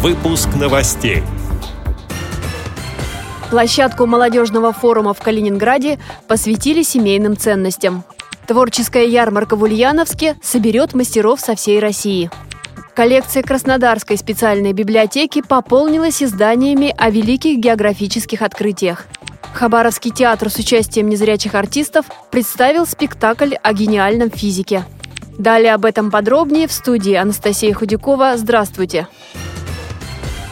Выпуск новостей. Площадку молодежного форума в Калининграде посвятили семейным ценностям. Творческая ярмарка в Ульяновске соберет мастеров со всей России. Коллекция Краснодарской специальной библиотеки пополнилась изданиями о великих географических открытиях. Хабаровский театр с участием незрячих артистов представил спектакль о гениальном физике. Далее об этом подробнее в студии Анастасия Худякова. Здравствуйте!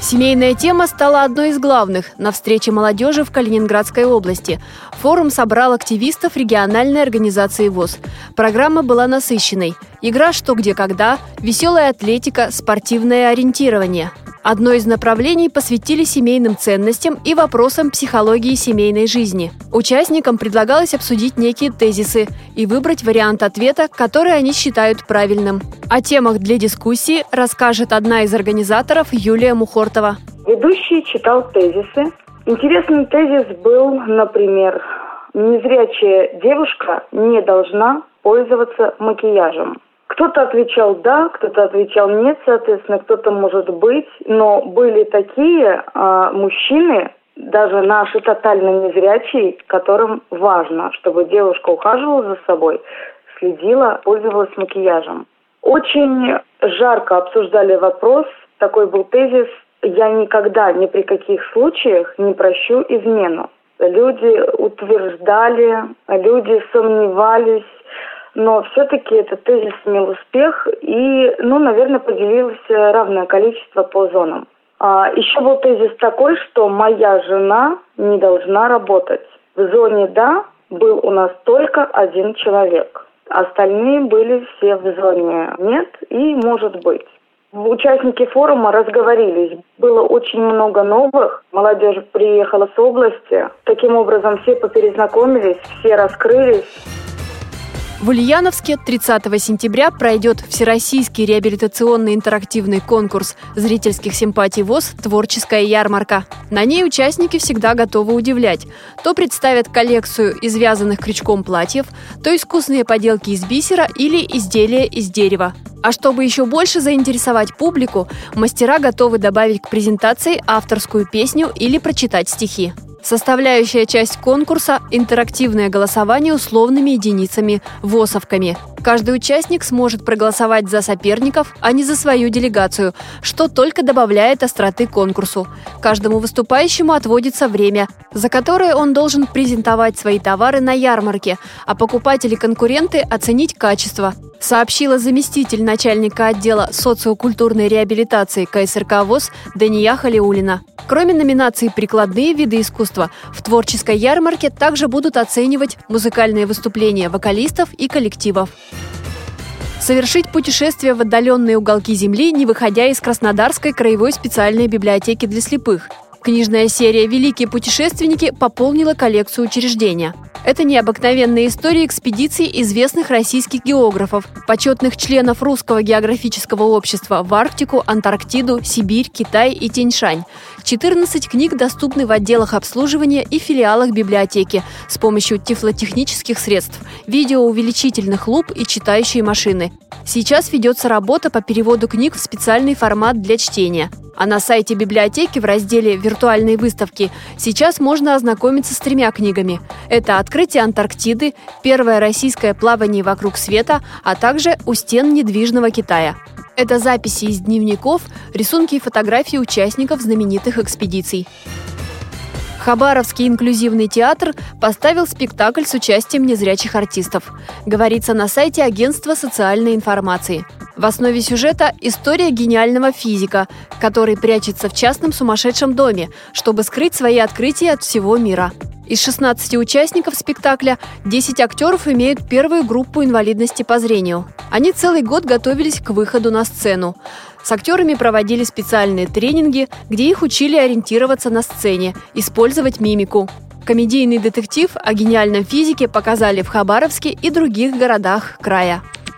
Семейная тема стала одной из главных на встрече молодежи в Калининградской области. Форум собрал активистов региональной организации ВОЗ. Программа была насыщенной. Игра «Что, где, когда», веселая атлетика, спортивное ориентирование – Одно из направлений посвятили семейным ценностям и вопросам психологии семейной жизни. Участникам предлагалось обсудить некие тезисы и выбрать вариант ответа, который они считают правильным. О темах для дискуссии расскажет одна из организаторов Юлия Мухортова. Ведущий читал тезисы. Интересный тезис был, например, незрячая девушка не должна пользоваться макияжем. Кто-то отвечал да, кто-то отвечал нет, соответственно, кто-то может быть, но были такие э, мужчины, даже наши тотально незрячие, которым важно, чтобы девушка ухаживала за собой, следила, пользовалась макияжем. Очень жарко обсуждали вопрос, такой был тезис «Я никогда ни при каких случаях не прощу измену». Люди утверждали, люди сомневались, но все-таки этот тезис имел успех и, ну, наверное, поделилось равное количество по зонам. А, еще был тезис такой, что моя жена не должна работать. В зоне «да» был у нас только один человек. Остальные были все в зоне «нет» и «может быть». Участники форума разговорились. Было очень много новых. Молодежь приехала с области. Таким образом, все поперезнакомились, все раскрылись. В Ульяновске 30 сентября пройдет Всероссийский реабилитационный интерактивный конкурс зрительских симпатий ВОЗ «Творческая ярмарка». На ней участники всегда готовы удивлять. То представят коллекцию из вязаных крючком платьев, то искусные поделки из бисера или изделия из дерева. А чтобы еще больше заинтересовать публику, мастера готовы добавить к презентации авторскую песню или прочитать стихи. Составляющая часть конкурса – интерактивное голосование условными единицами – ВОСовками. Каждый участник сможет проголосовать за соперников, а не за свою делегацию, что только добавляет остроты конкурсу. Каждому выступающему отводится время, за которое он должен презентовать свои товары на ярмарке, а покупатели-конкуренты оценить качество, сообщила заместитель начальника отдела социокультурной реабилитации КСРК ВОЗ Дания Халиулина. Кроме номинации «Прикладные виды искусства», в творческой ярмарке также будут оценивать музыкальные выступления вокалистов и коллективов. Совершить путешествие в отдаленные уголки Земли, не выходя из Краснодарской краевой специальной библиотеки для слепых. Книжная серия «Великие путешественники» пополнила коллекцию учреждения. Это необыкновенные истории экспедиций известных российских географов, почетных членов Русского географического общества в Арктику, Антарктиду, Сибирь, Китай и Тяньшань. 14 книг доступны в отделах обслуживания и филиалах библиотеки с помощью тифлотехнических средств, видеоувеличительных луп и читающей машины. Сейчас ведется работа по переводу книг в специальный формат для чтения. А на сайте библиотеки в разделе «Виртуальные выставки» сейчас можно ознакомиться с тремя книгами. Это «Открытие Антарктиды», «Первое российское плавание вокруг света», а также «У стен недвижного Китая». Это записи из дневников, рисунки и фотографии участников знаменитых экспедиций. Хабаровский инклюзивный театр поставил спектакль с участием незрячих артистов. Говорится на сайте агентства социальной информации – в основе сюжета история гениального физика, который прячется в частном сумасшедшем доме, чтобы скрыть свои открытия от всего мира. Из 16 участников спектакля 10 актеров имеют первую группу инвалидности по зрению. Они целый год готовились к выходу на сцену. С актерами проводили специальные тренинги, где их учили ориентироваться на сцене, использовать мимику. Комедийный детектив о гениальном физике показали в Хабаровске и других городах края.